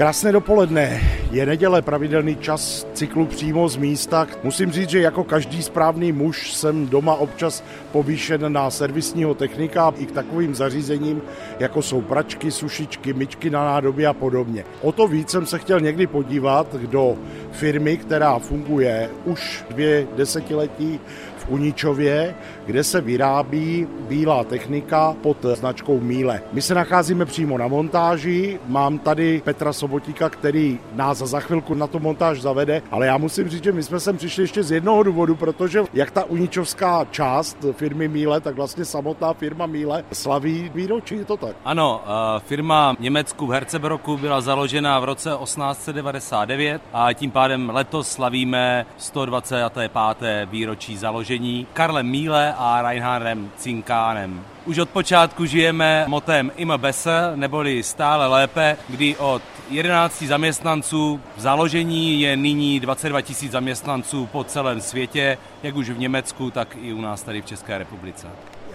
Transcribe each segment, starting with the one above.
Krásné dopoledne. Je neděle, pravidelný čas cyklu přímo z místa. Musím říct, že jako každý správný muž jsem doma občas povýšen na servisního technika i k takovým zařízením, jako jsou pračky, sušičky, myčky na nádobí a podobně. O to víc jsem se chtěl někdy podívat do firmy, která funguje už dvě desetiletí Uničově, kde se vyrábí bílá technika pod značkou Míle. My se nacházíme přímo na montáži, mám tady Petra Sobotíka, který nás za chvilku na tu montáž zavede, ale já musím říct, že my jsme sem přišli ještě z jednoho důvodu, protože jak ta uničovská část firmy Míle, tak vlastně samotná firma Míle slaví výročí, je to tak? Ano, eh, firma v Německu v Hercebroku byla založena v roce 1899 a tím pádem letos slavíme 125. výročí založení Karlem Míle a Reinhardem Cinkánem. Už od počátku žijeme motem Immer besser, neboli stále lépe, kdy od 11 zaměstnanců v založení je nyní 22 tisíc zaměstnanců po celém světě, jak už v Německu, tak i u nás tady v České republice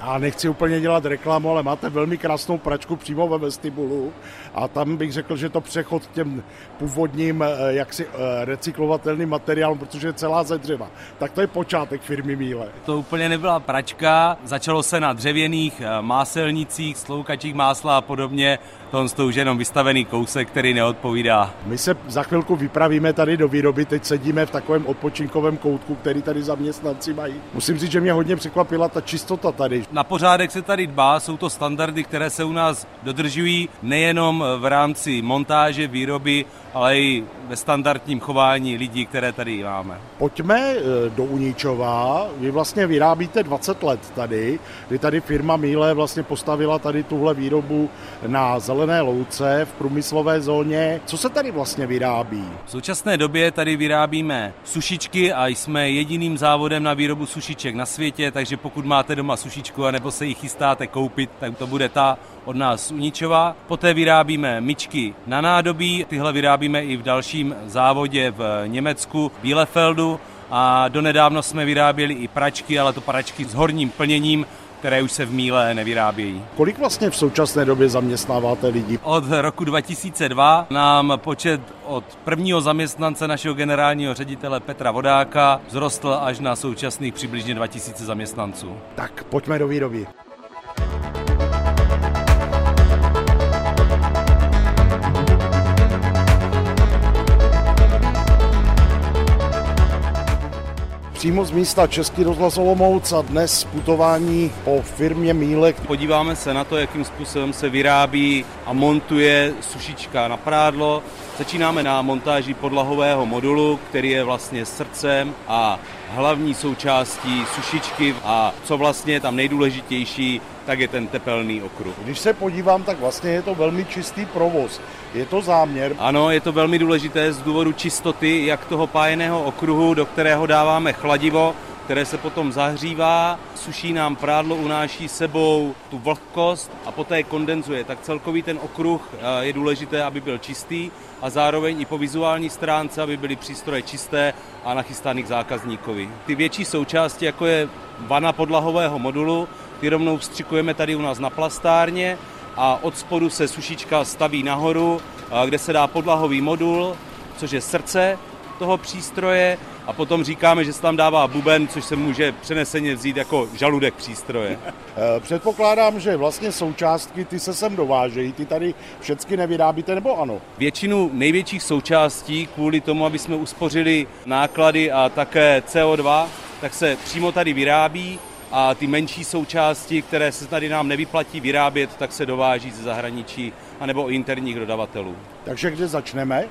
já nechci úplně dělat reklamu, ale máte velmi krásnou pračku přímo ve vestibulu a tam bych řekl, že to přechod k těm původním eh, jaksi eh, recyklovatelným materiálům, protože je celá ze dřeva. Tak to je počátek firmy Míle. To úplně nebyla pračka, začalo se na dřevěných eh, máselnicích, sloukačích másla a podobně. To už jenom vystavený kousek, který neodpovídá. My se za chvilku vypravíme tady do výroby, teď sedíme v takovém odpočinkovém koutku, který tady zaměstnanci mají. Musím říct, že mě hodně překvapila ta čistota tady. Na pořádek se tady dbá, jsou to standardy, které se u nás dodržují nejenom v rámci montáže, výroby, ale i ve standardním chování lidí, které tady máme. Pojďme eh, do Uničova. Vy vlastně vyrábíte 20 let tady, kdy tady firma Míle vlastně postavila tady tuhle výrobu na zelené louce v průmyslové zóně. Co se tady vlastně vyrábí? V současné době tady vyrábíme sušičky a jsme jediným závodem na výrobu sušiček na světě, takže pokud máte doma sušičku a nebo se ji chystáte koupit, tak to bude ta od nás Uničova. Poté vyrábíme myčky na nádobí, tyhle vyrábíme i v dalším závodě v Německu, Bielefeldu a donedávno jsme vyráběli i pračky, ale to pračky s horním plněním, které už se v míle nevyrábějí. Kolik vlastně v současné době zaměstnáváte lidí? Od roku 2002 nám počet od prvního zaměstnance našeho generálního ředitele Petra Vodáka vzrostl až na současných přibližně 2000 zaměstnanců. Tak pojďme do výroby. Přímo z místa Český rozhlas Olomouc a dnes putování po firmě Mílek. Podíváme se na to, jakým způsobem se vyrábí a montuje sušička na prádlo. Začínáme na montáži podlahového modulu, který je vlastně srdcem a hlavní součástí sušičky a co vlastně je tam nejdůležitější, tak je ten tepelný okruh. Když se podívám, tak vlastně je to velmi čistý provoz. Je to záměr? Ano, je to velmi důležité z důvodu čistoty, jak toho pájeného okruhu, do kterého dáváme chladivo, které se potom zahřívá, suší nám prádlo, unáší sebou tu vlhkost a poté kondenzuje. Tak celkový ten okruh eh, je důležité, aby byl čistý a zároveň i po vizuální stránce, aby byly přístroje čisté a nachystané k zákazníkovi. Ty větší součásti, jako je vana podlahového modulu, ty rovnou vstřikujeme tady u nás na plastárně a od spodu se sušička staví nahoru, kde se dá podlahový modul, což je srdce toho přístroje a potom říkáme, že se tam dává buben, což se může přeneseně vzít jako žaludek přístroje. Eh, předpokládám, že vlastně součástky ty se sem dovážejí, ty tady všechny nevyrábíte, nebo ano? Většinu největších součástí kvůli tomu, aby jsme uspořili náklady a také CO2, tak se přímo tady vyrábí a ty menší součásti, které se tady nám nevyplatí vyrábět, tak se dováží ze zahraničí anebo interních dodavatelů. Takže kde začneme?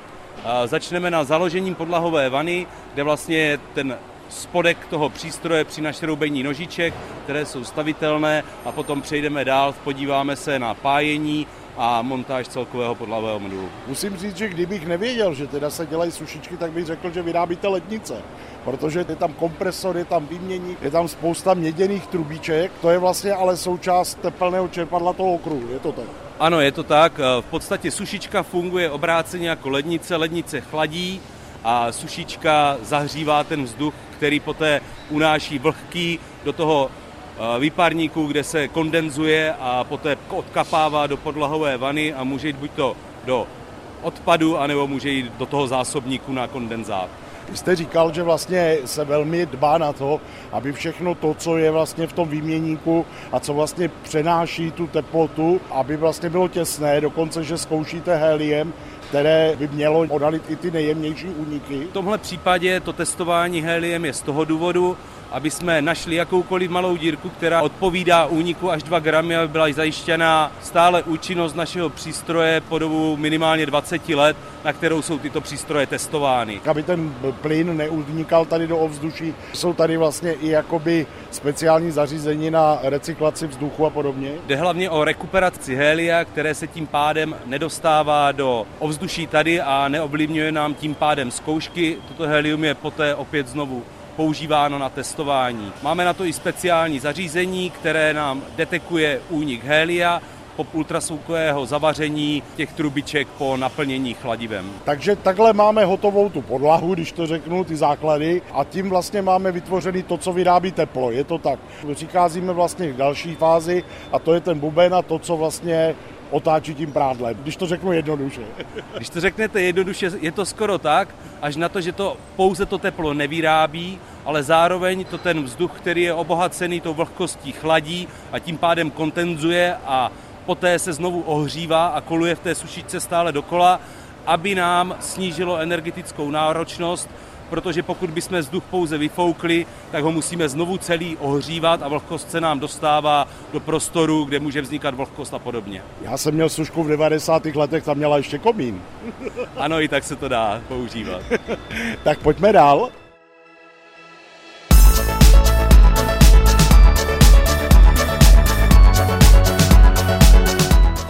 Začneme na založením podlahové vany, kde vlastně je ten spodek toho přístroje při našroubení nožiček, které jsou stavitelné a potom přejdeme dál, podíváme se na pájení a montáž celkového podlahového modulu. Musím říct, že kdybych nevěděl, že teda se dělají sušičky, tak bych řekl, že vyrábíte lednice protože je tam kompresor, je tam výměník, je tam spousta měděných trubíček, to je vlastně ale součást tepelného čerpadla toho okruhu, je to tak? Ano, je to tak. V podstatě sušička funguje obráceně jako lednice, lednice chladí a sušička zahřívá ten vzduch, který poté unáší vlhký do toho eh, výparníku, kde se kondenzuje a poté odkapává do podlahové vany a může jít buď to do odpadu, anebo může jít do toho zásobníku na kondenzát. Vy jste říkal, že vlastně se velmi dbá na to, aby všechno to, co je vlastně v tom výměníku a co vlastně přenáší tu teplotu, aby vlastně bylo těsné, dokonce, že zkoušíte heliem, které by mělo odalit i ty nejjemnější úniky. V tomhle případě to testování heliem je z toho důvodu, aby jsme našli jakoukoliv malou dírku, která odpovídá úniku až 2 gramy, aby byla zajištěna stále účinnost našeho přístroje po dobu minimálně 20 let, na kterou jsou tyto přístroje testovány. Aby ten plyn neunikal tady do ovzduší, jsou tady vlastně i jakoby speciální zařízení na recyklaci vzduchu a podobně. Jde hlavně o rekuperaci helia, které se tím pádem nedostává do ovzduší tady a neovlivňuje nám tím pádem zkoušky. Toto helium je poté opět znovu používáno na testování. Máme na to i speciální zařízení, které nám detekuje únik helia po ultrasvukového zavaření těch trubiček po naplnění chladivem. Takže takhle máme hotovou tu podlahu, když to řeknu, ty základy a tím vlastně máme vytvořený to, co vyrábí teplo. Je to tak. Přicházíme vlastně k další fázi a to je ten buben a to, co vlastně otáčí tím prádlem, když to řeknu jednoduše. Když to řeknete jednoduše, je to skoro tak, až na to, že to pouze to teplo nevyrábí, ale zároveň to ten vzduch, který je obohacený tou vlhkostí, chladí a tím pádem kontenzuje a poté se znovu ohřívá a koluje v té sušičce stále dokola, aby nám snížilo energetickou náročnost protože pokud bychom vzduch pouze vyfoukli, tak ho musíme znovu celý ohřívat a vlhkost se nám dostává do prostoru, kde může vznikat vlhkost a podobně. Já jsem měl sušku v 90. letech, tam měla ještě komín. ano, i tak se to dá používat. tak pojďme dál.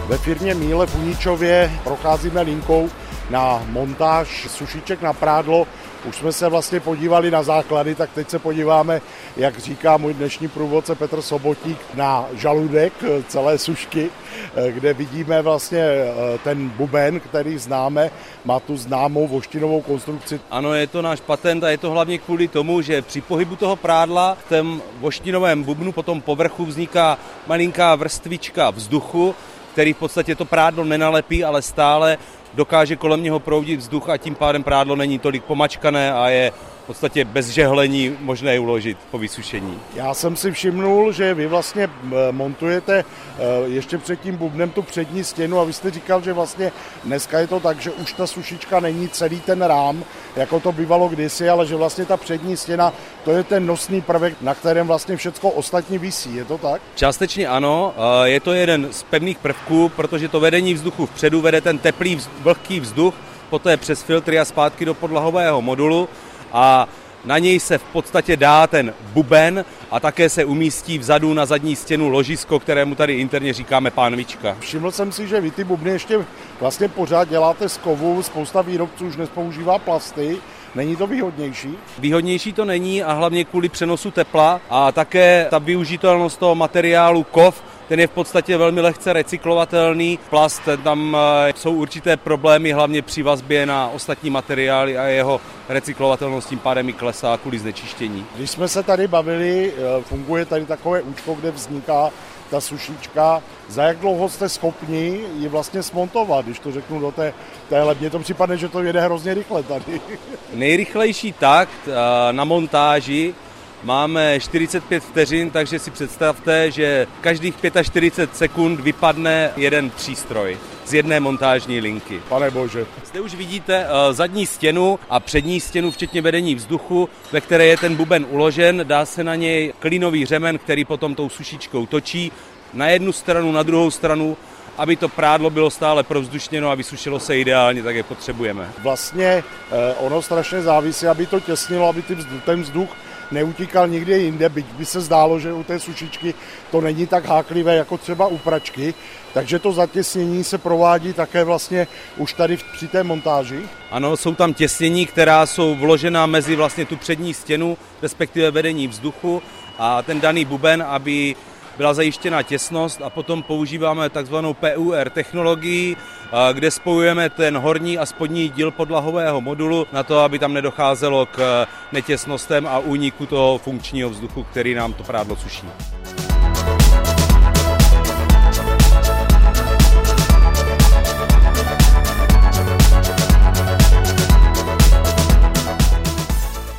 Ve firmě Míle v Uničově procházíme linkou na montáž sušiček na prádlo už jsme se vlastně podívali na základy, tak teď se podíváme, jak říká můj dnešní průvodce Petr Sobotík, na žaludek celé sušky, kde vidíme vlastně eh, ten buben, který známe, má tu známou voštinovou konstrukci. Ano, je to náš patent a je to hlavně kvůli tomu, že při pohybu toho prádla v tom voštinovém bubnu potom povrchu vzniká malinká vrstvička vzduchu, který v podstatě to prádlo nenalepí, ale stále dokáže kolem něho proudit vzduch a tím pádem prádlo není tolik pomačkané a je v podstatě bez žehlení možné je uložit po vysušení. Já jsem si všimnul, že vy vlastně eh, montujete eh, ještě před tím bubnem tu přední stěnu a vy jste říkal, že vlastně dneska je to tak, že už ta sušička není celý ten rám, jako to bývalo kdysi, ale že vlastně ta přední stěna, to je ten nosný prvek, na kterém vlastně všechno ostatní visí, je to tak? Částečně ano, eh, je to jeden z pevných prvků, protože to vedení vzduchu vpředu vede ten teplý, vlhký vzduch, poté přes filtry a zpátky do podlahového modulu a na něj se v podstatě dá ten buben a také se umístí vzadu na zadní stěnu ložisko, kterému tady interně říkáme pánvička. Všiml jsem si, že vy ty bubny ještě vlastně pořád děláte z kovu, spousta výrobců už nespoužívá plasty, Není to výhodnější? Výhodnější to není a hlavně kvůli přenosu tepla a také ta využitelnost toho materiálu kov, ten je v podstatě velmi lehce recyklovatelný. Plast, tam eh, jsou určité problémy, hlavně při vazbě na ostatní materiály a jeho recyklovatelnost tím pádem i klesá kvůli znečištění. Když jsme se tady bavili, eh, funguje tady takové účko, kde vzniká ta sušička. Za jak dlouho jste schopni ji vlastně smontovat, když to řeknu do té, téhle. Mně to připadne, že to jede hrozně rychle tady. Nejrychlejší takt eh, na montáži Máme 45 vteřin, takže si představte, že každých 45 sekund vypadne jeden přístroj z jedné montážní linky. Pane bože. Zde už vidíte uh, zadní stěnu a přední stěnu, včetně vedení vzduchu, ve které je ten buben uložen. Dá se na něj klínový řemen, který potom tou sušičkou točí na jednu stranu, na druhou stranu aby to prádlo bylo stále provzdušněno a vysušilo se ideálně, tak je potřebujeme. Vlastně eh, ono strašně závisí, aby to těsnilo, aby ten vzduch neutíkal nikde jinde, byť by se zdálo, že u té sušičky to není tak háklivé jako třeba u pračky, takže to zatěsnění se provádí také vlastně už tady při té montáži. Ano, jsou tam těsnění, která jsou vložena mezi vlastně tu přední stěnu, respektive vedení vzduchu a ten daný buben, aby byla zajištěna těsnost a potom používáme takzvanou PUR technologii, kde spojujeme ten horní a spodní díl podlahového modulu na to, aby tam nedocházelo k e, netěsnostem a úniku toho funkčního vzduchu, který nám to prádlo suší.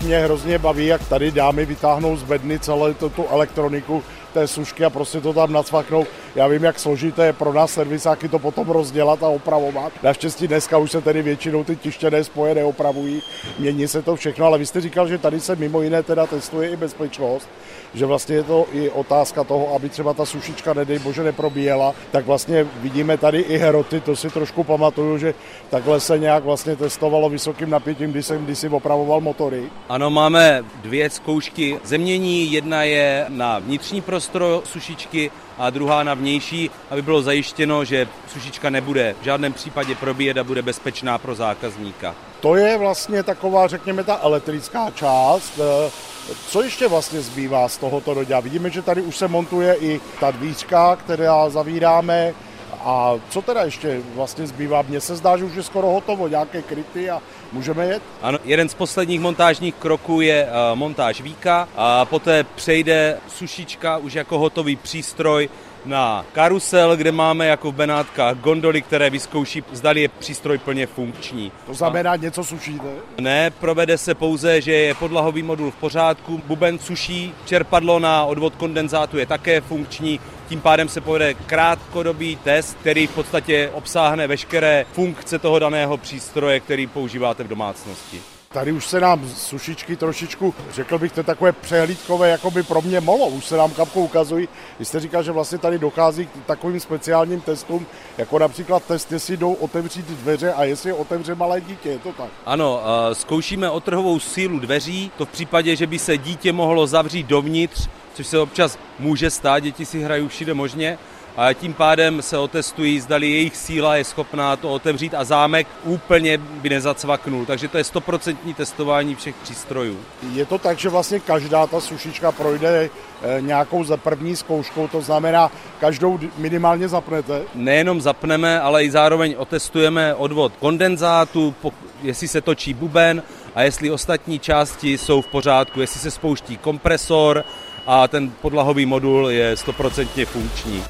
mě hrozně baví, jak tady dámy vytáhnou z bedny celou tu elektroniku, té sušky a prostě to tam nacvaknou. Já vím, jak složité je pro nás servisáky to potom rozdělat a opravovat. Naštěstí dneska už se tedy většinou ty tištěné spoje neopravují, mění se to všechno, ale vy jste říkal, že tady se mimo jiné teda testuje i bezpečnost, že vlastně je to i otázka toho, aby třeba ta sušička, nedej bože, neprobíjela, tak vlastně vidíme tady i heroty, to si trošku pamatuju, že takhle se nějak vlastně testovalo vysokým napětím, když jsem kdysi opravoval motory. Ano, máme dvě zkoušky zemění, jedna je na vnitřní prostor sušičky a druhá na vnější, aby bylo zajištěno, že sušička nebude v žádném případě probíjet a bude bezpečná pro zákazníka. To je vlastně taková, řekněme, ta elektrická část. Co ještě vlastně zbývá z tohoto doďa? Vidíme, že tady už se montuje i ta dvířka, která zavíráme. A co teda ještě vlastně zbývá? Mně se zdá, že už je skoro hotovo, nějaké kryty a můžeme jet? Ano, jeden z posledních montážních kroků je uh, montáž víka a poté přejde sušička už jako hotový přístroj na karusel, kde máme jako v Benátkách gondoly, které vyzkouší, zdali je přístroj plně funkční. To znamená, a... něco sušíte? Ne, provede se pouze, že je podlahový modul v pořádku, buben suší, čerpadlo na odvod kondenzátu je také funkční, tím pádem se povede krátkodobý test, který v podstatě obsáhne veškeré funkce toho daného přístroje, který používáte v domácnosti. Tady už se nám sušičky trošičku, řekl bych, to je takové přehlídkové, jako by pro mě molo, už se nám kapkou ukazují. Vy jste říkal, že vlastně tady dochází k takovým speciálním testům, jako například test, jestli jdou otevřít dveře a jestli otevře malé dítě, je to tak? Ano, zkoušíme otrhovou sílu dveří, to v případě, že by se dítě mohlo zavřít dovnitř, což se občas může stát, děti si hrají všude možně, a tím pádem se otestují, zdali jejich síla je schopná to otevřít a zámek úplně by nezacvaknul. Takže to je stoprocentní testování všech přístrojů. Je to tak, že vlastně každá ta sušička projde eh, nějakou za první zkouškou, to znamená, každou minimálně zapnete? Nejenom zapneme, ale i zároveň otestujeme odvod kondenzátu, jestli se točí buben a jestli ostatní části jsou v pořádku, jestli se spouští kompresor a ten podlahový modul je stoprocentně funkční.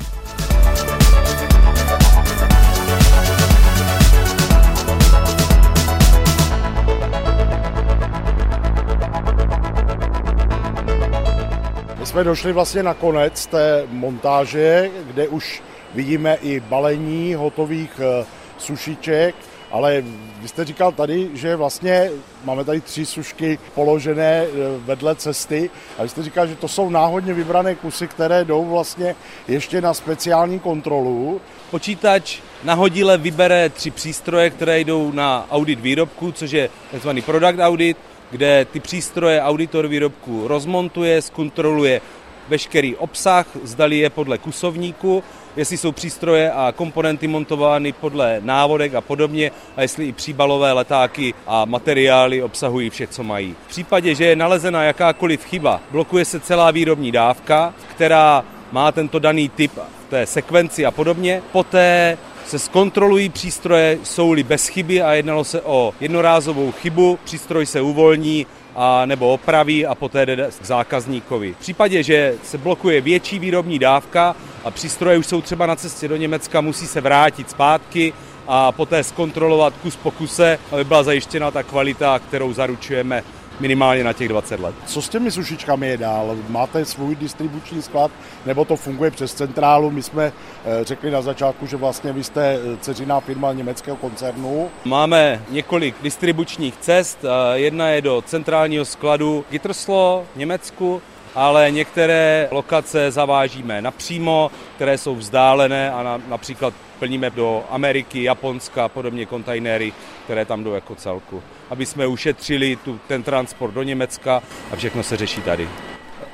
Jsme došli vlastně na konec té montáže, kde už vidíme i balení hotových eh, sušiček, ale vy jste říkal tady, že vlastně máme tady tři sušky položené eh, vedle cesty a vy jste říkal, že to jsou náhodně vybrané kusy, které jdou vlastně ještě na speciální kontrolu. Počítač na hodile vybere tři přístroje, které jdou na audit výrobku, což je tzv. product audit, kde ty přístroje auditor výrobku rozmontuje, zkontroluje veškerý obsah, zdali je podle kusovníku, jestli jsou přístroje a komponenty montovány podle návodek a podobně a jestli i příbalové letáky a materiály obsahují vše, co mají. V případě, že je nalezena jakákoliv chyba, blokuje se celá výrobní dávka, která má tento daný typ té sekvenci a podobně. Poté se zkontrolují přístroje, jsou-li bez chyby a jednalo se o jednorázovou chybu, přístroj se uvolní a nebo opraví a poté jde k zákazníkovi. V případě, že se blokuje větší výrobní dávka a přístroje už jsou třeba na cestě do Německa, musí se vrátit zpátky a poté zkontrolovat kus po kuse, aby byla zajištěna ta kvalita, kterou zaručujeme minimálně na těch 20 let. Co s těmi sušičkami je dál? Máte svůj distribuční sklad nebo to funguje přes centrálu? My jsme eh, řekli na začátku, že vlastně vy jste eh, ceřiná firma německého koncernu. Máme několik distribučních cest. Eh, jedna je do centrálního skladu Gitterslo v Německu, ale některé lokace zavážíme napřímo, které jsou vzdálené a na, například plníme do Ameriky, Japonska a podobně kontajnery, které tam jdou jako celku. Aby jsme ušetřili tu, ten transport do Německa a všechno se řeší tady.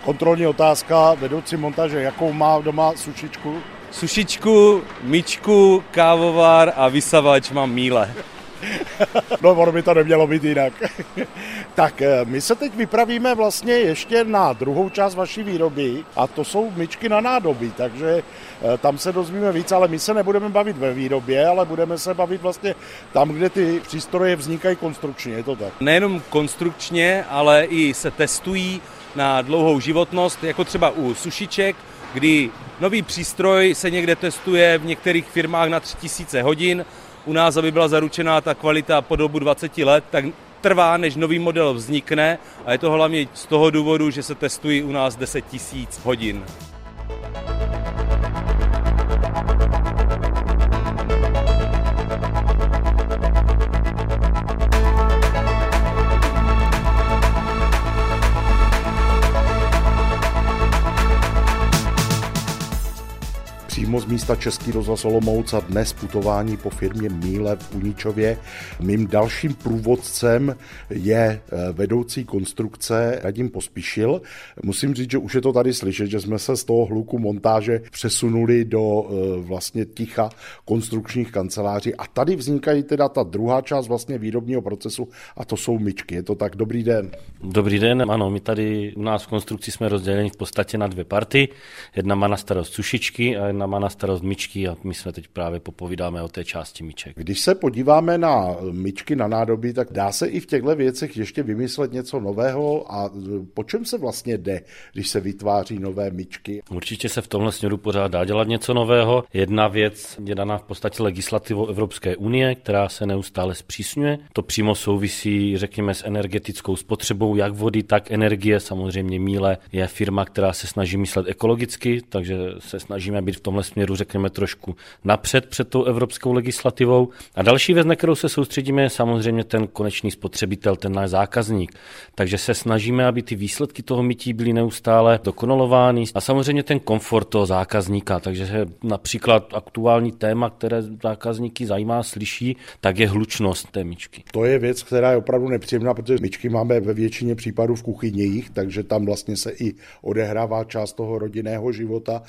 Kontrolní otázka, vedoucí montaže, jakou má doma sušičku? Sušičku, myčku, kávovar a vysavač mám míle. No, ono by to nemělo být jinak. tak eh, my se teď vypravíme vlastně ještě na druhou část vaší výroby a to jsou myčky na nádobí, takže eh, tam se dozvíme víc, ale my se nebudeme bavit ve výrobě, ale budeme se bavit vlastně tam, kde ty přístroje vznikají konstrukčně, je to tak? Nejenom konstrukčně, ale i se testují na dlouhou životnost, jako třeba u sušiček, kdy nový přístroj se někde testuje v některých firmách na 3000 hodin, u nás, aby byla zaručená ta kvalita po dobu 20 let, tak trvá, než nový model vznikne a je to hlavně z toho důvodu, že se testují u nás 10 tisíc hodin. Přímo z místa Český rozhlas Olomouc a dnes putování po firmě Míle v Uničově. Mým dalším průvodcem je eh, vedoucí konstrukce Radim Pospíšil. Musím říct, že už je to tady slyšet, že jsme se z toho hluku montáže přesunuli do eh, vlastně ticha konstrukčních kanceláří a tady vznikají teda ta druhá část vlastně výrobního procesu a to jsou myčky. Je to tak? Dobrý den. Dobrý den, ano, my tady u nás v konstrukci jsme rozděleni v podstatě na dvě party. Jedna má na starost sušičky a jedna má na starost myčky a my jsme teď právě popovídáme o té části myček. Když se podíváme na myčky na nádobí, tak dá se i v těchto věcech ještě vymyslet něco nového a po čem se vlastně jde, když se vytváří nové myčky? Určitě se v tomhle směru pořád dá dělat něco nového. Jedna věc je daná v podstatě legislativou Evropské unie, která se neustále zpřísňuje. To přímo souvisí, řekněme, s energetickou spotřebou jak vody, tak energie. Samozřejmě Míle je firma, která se snaží myslet ekologicky, takže se snažíme být v tomhle směru, řekněme, trošku napřed před tou evropskou legislativou. A další věc, na kterou se soustředíme, je samozřejmě ten konečný spotřebitel, ten náš zákazník. Takže se snažíme, aby ty výsledky toho mytí byly neustále dokonalovány a samozřejmě ten komfort toho zákazníka. Takže například aktuální téma, které zákazníky zajímá, slyší, tak je hlučnost té myčky. To je věc, která je opravdu nepříjemná, protože myčky máme ve většině případů v kuchyních, takže tam vlastně se i odehrává část toho rodinného života.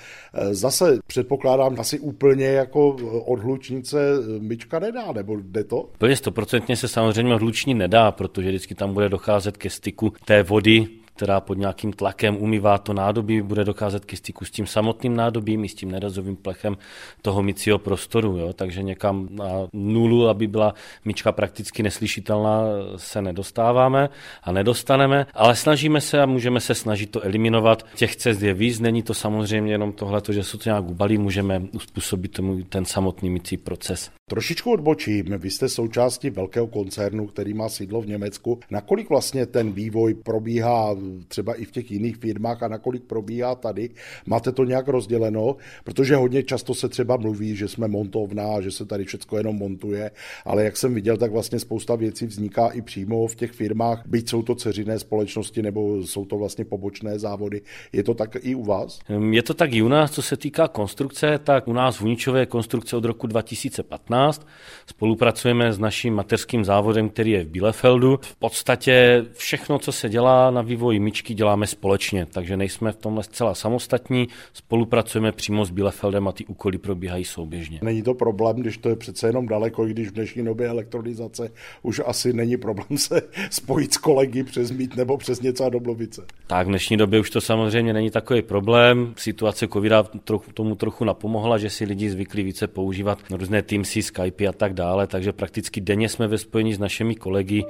Zase předpokládám, předpokládám, asi úplně jako odhlučnice myčka nedá, nebo jde to? Plně stoprocentně se samozřejmě odhlučnit nedá, protože vždycky tam bude docházet ke styku té vody která pod nějakým tlakem umývá to nádobí, bude dokázat ke styku s tím samotným nádobím i s tím nerazovým plechem toho mycího prostoru. Jo? Takže někam na nulu, aby byla myčka prakticky neslyšitelná, se nedostáváme a nedostaneme, ale snažíme se a můžeme se snažit to eliminovat. Těch cest je víc, není to samozřejmě jenom tohle, že jsou to nějak ubalí, můžeme uspůsobit tomu ten samotný mycí proces. Trošičku odbočím, vy jste součástí velkého koncernu, který má sídlo v Německu. Nakolik vlastně ten vývoj probíhá třeba i v těch jiných firmách a nakolik probíhá tady? Máte to nějak rozděleno? Protože hodně často se třeba mluví, že jsme montovna, že se tady všechno jenom montuje, ale jak jsem viděl, tak vlastně spousta věcí vzniká i přímo v těch firmách, byť jsou to ceřiné společnosti nebo jsou to vlastně pobočné závody. Je to tak i u vás? Je to tak i u nás, co se týká konstrukce, tak u nás v Uničové konstrukce od roku 2015 Spolupracujeme s naším mateřským závodem, který je v Bielefeldu. V podstatě všechno, co se dělá na vývoji myčky, děláme společně, takže nejsme v tomhle zcela samostatní. Spolupracujeme přímo s Bielefeldem a ty úkoly probíhají souběžně. Není to problém, když to je přece jenom daleko, i když v dnešní době elektronizace už asi není problém se spojit s kolegy přes mít nebo přes něco a domluvit se. Tak v dnešní době už to samozřejmě není takový problém. Situace covida tomu trochu napomohla, že si lidi zvykli více používat různé Teamsy, Skype a tak dále, takže prakticky denně jsme ve spojení s našimi kolegy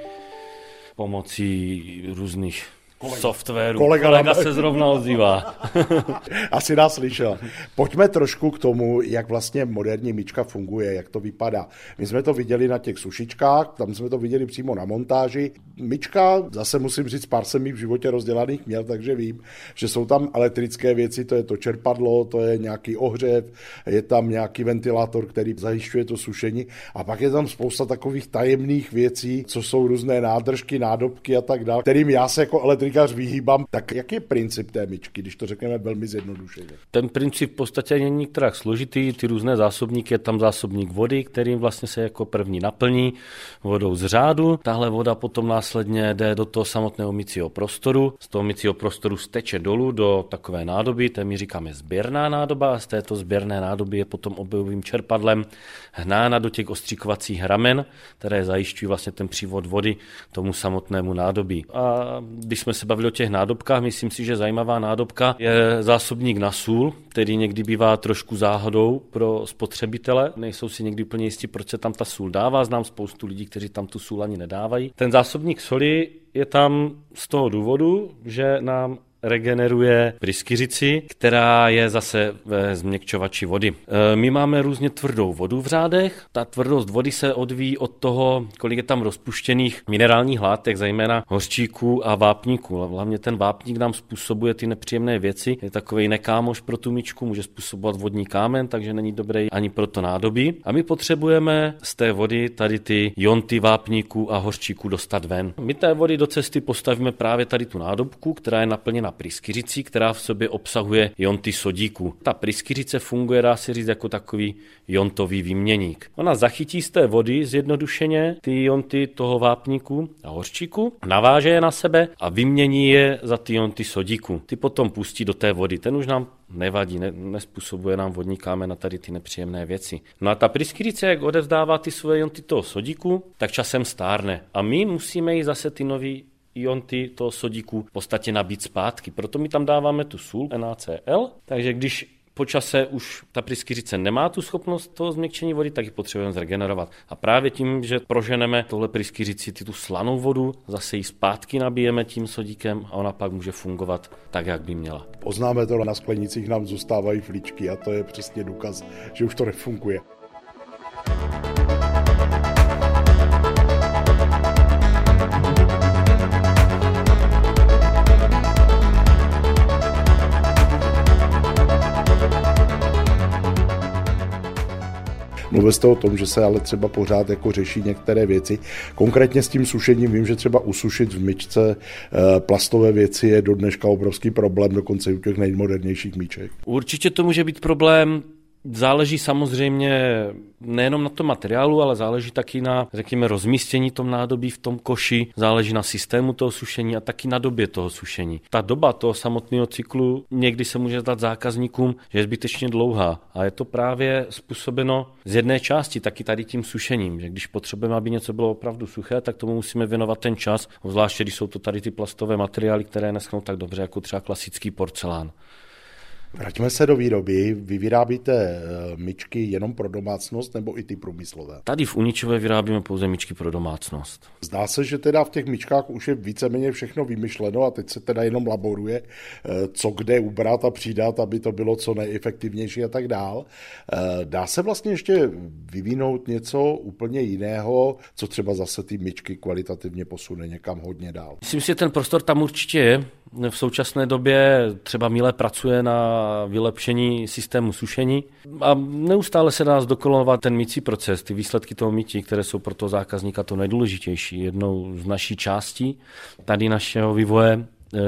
pomocí různých kolega. softwaru. Kolega, kolega se zrovna ozývá. Asi nás slyšel. Pojďme trošku k tomu, jak vlastně moderní myčka funguje, jak to vypadá. My jsme to viděli na těch sušičkách, tam jsme to viděli přímo na montáži. Myčka, zase musím říct, pár jsem v životě rozdělaných měl, takže vím, že jsou tam elektrické věci, to je to čerpadlo, to je nějaký ohřev, je tam nějaký ventilátor, který zajišťuje to sušení a pak je tam spousta takových tajemných věcí, co jsou různé nádržky, nádobky a tak dále, kterým já se jako elektrik ligař vyhýbám. Tak jaký je princip té myčky, když to řekneme velmi zjednodušeně? Ten princip v podstatě není některá složitý, ty různé zásobníky, je tam zásobník vody, kterým vlastně se jako první naplní vodou z řádu. Tahle voda potom následně jde do toho samotného mycího prostoru. Z toho mycího prostoru steče dolů do takové nádoby, té my říkáme sběrná nádoba a z této sběrné nádoby je potom objevovým čerpadlem hnána do těch ostříkovacích ramen, které zajišťují vlastně ten přívod vody tomu samotnému nádobí. A když jsme se se bavili o těch nádobkách, myslím si, že zajímavá nádobka je zásobník na sůl, který někdy bývá trošku záhodou pro spotřebitele. Nejsou si někdy úplně jistí, proč se tam ta sůl dává. Znám spoustu lidí, kteří tam tu sůl ani nedávají. Ten zásobník soli je tam z toho důvodu, že nám regeneruje pryskyřici, která je zase ve změkčovači vody. E, my máme různě tvrdou vodu v řádech. Ta tvrdost vody se odvíjí od toho, kolik je tam rozpuštěných minerálních látek, zejména hořčíků a vápníků. Hlavně ten vápník nám způsobuje ty nepříjemné věci. Je takový nekámoš pro tu myčku, může způsobovat vodní kámen, takže není dobrý ani pro to nádobí. A my potřebujeme z té vody tady ty jonty vápníků a hořčíků dostat ven. My té vody do cesty postavíme právě tady tu nádobku, která je naplněna pryskyřicí, která v sobě obsahuje jonty sodíku. Ta pryskyřice funguje, dá se říct, jako takový jontový výměník. Ona zachytí z té vody zjednodušeně ty jonty toho vápníku a hořčíku, naváže je na sebe a vymění je za ty jonty sodíku. Ty potom pustí do té vody. Ten už nám nevadí, ne, nespůsobuje nám vodní kámen na tady ty nepříjemné věci. No a ta pryskyrice, jak odevzdává ty svoje jonty toho sodíku, tak časem stárne. A my musíme jí zase ty nový ionty toho sodíku v podstatě nabít zpátky. Proto my tam dáváme tu sůl NaCl, takže když po čase už ta pryskyřice nemá tu schopnost toho změkčení vody, tak ji potřebujeme zregenerovat. A právě tím, že proženeme tohle pryskyřici, ty tu slanou vodu, zase ji zpátky nabijeme tím sodíkem a ona pak může fungovat tak, jak by měla. Poznáme to, na sklenicích nám zůstávají flíčky a to je přesně důkaz, že už to nefunguje. Mluvil jste o tom, že se ale třeba pořád jako řeší některé věci. Konkrétně s tím sušením vím, že třeba usušit v myčce eh, plastové věci je do dneška obrovský problém, dokonce i u těch nejmodernějších míček. Určitě to může být problém Záleží samozřejmě nejenom na tom materiálu, ale záleží taky na, řekněme, rozmístění tom nádobí v tom koši, záleží na systému toho sušení a taky na době toho sušení. Ta doba toho samotného cyklu někdy se může zdát zákazníkům, že je zbytečně dlouhá a je to právě způsobeno z jedné části taky tady tím sušením, že když potřebujeme, aby něco bylo opravdu suché, tak tomu musíme věnovat ten čas, zvláště když jsou to tady ty plastové materiály, které neschnou tak dobře jako třeba klasický porcelán. Vraťme se do výroby. Vy vyrábíte eh, myčky jenom pro domácnost nebo i ty průmyslové? Tady v Uničové vyrábíme pouze myčky pro domácnost. Zdá se, že teda v těch myčkách už je víceméně všechno vymyšleno a teď se teda jenom laboruje, eh, co kde ubrat a přidat, aby to bylo co nejefektivnější a tak dál. Eh, dá se vlastně ještě vyvinout něco úplně jiného, co třeba zase ty myčky kvalitativně posune někam hodně dál? Myslím si, že ten prostor tam určitě je. V současné době třeba Míle pracuje na vylepšení systému sušení a neustále se dá zdokonalovat ten mící proces, ty výsledky toho mítí, které jsou pro toho zákazníka to nejdůležitější. Jednou z naší částí tady našeho vývoje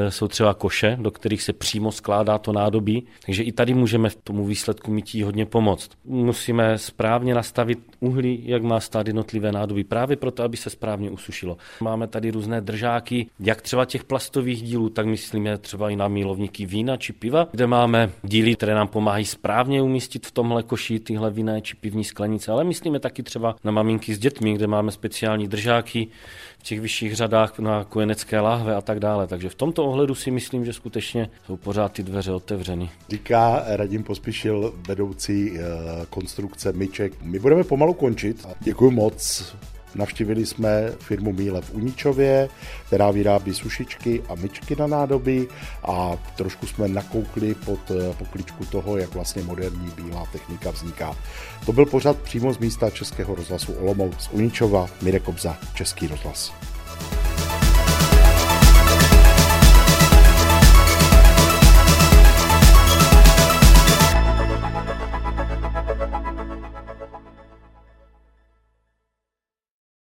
jsou třeba koše, do kterých se přímo skládá to nádobí, takže i tady můžeme v tomu výsledku mytí hodně pomoct. Musíme správně nastavit uhlí, jak má stát jednotlivé nádobí, právě proto, aby se správně usušilo. Máme tady různé držáky, jak třeba těch plastových dílů, tak myslíme třeba i na milovníky vína či piva, kde máme díly, které nám pomáhají správně umístit v tomhle koši tyhle vinné či pivní sklenice, ale myslíme taky třeba na maminky s dětmi, kde máme speciální držáky, těch vyšších řadách na kojenecké láhve a tak dále. Takže v tomto ohledu si myslím, že skutečně jsou pořád ty dveře otevřeny. Říká Radim Pospíšil, vedoucí eh, konstrukce myček. My budeme pomalu končit. Děkuji moc Navštívili jsme firmu Míle v Uničově, která vyrábí sušičky a myčky na nádobí a trošku jsme nakoukli pod eh, pokličku toho, jak vlastně moderní bílá technika vzniká. To byl pořád přímo z místa Českého rozhlasu Olomouc z Uničova, Mirek Kobza, Český rozhlas.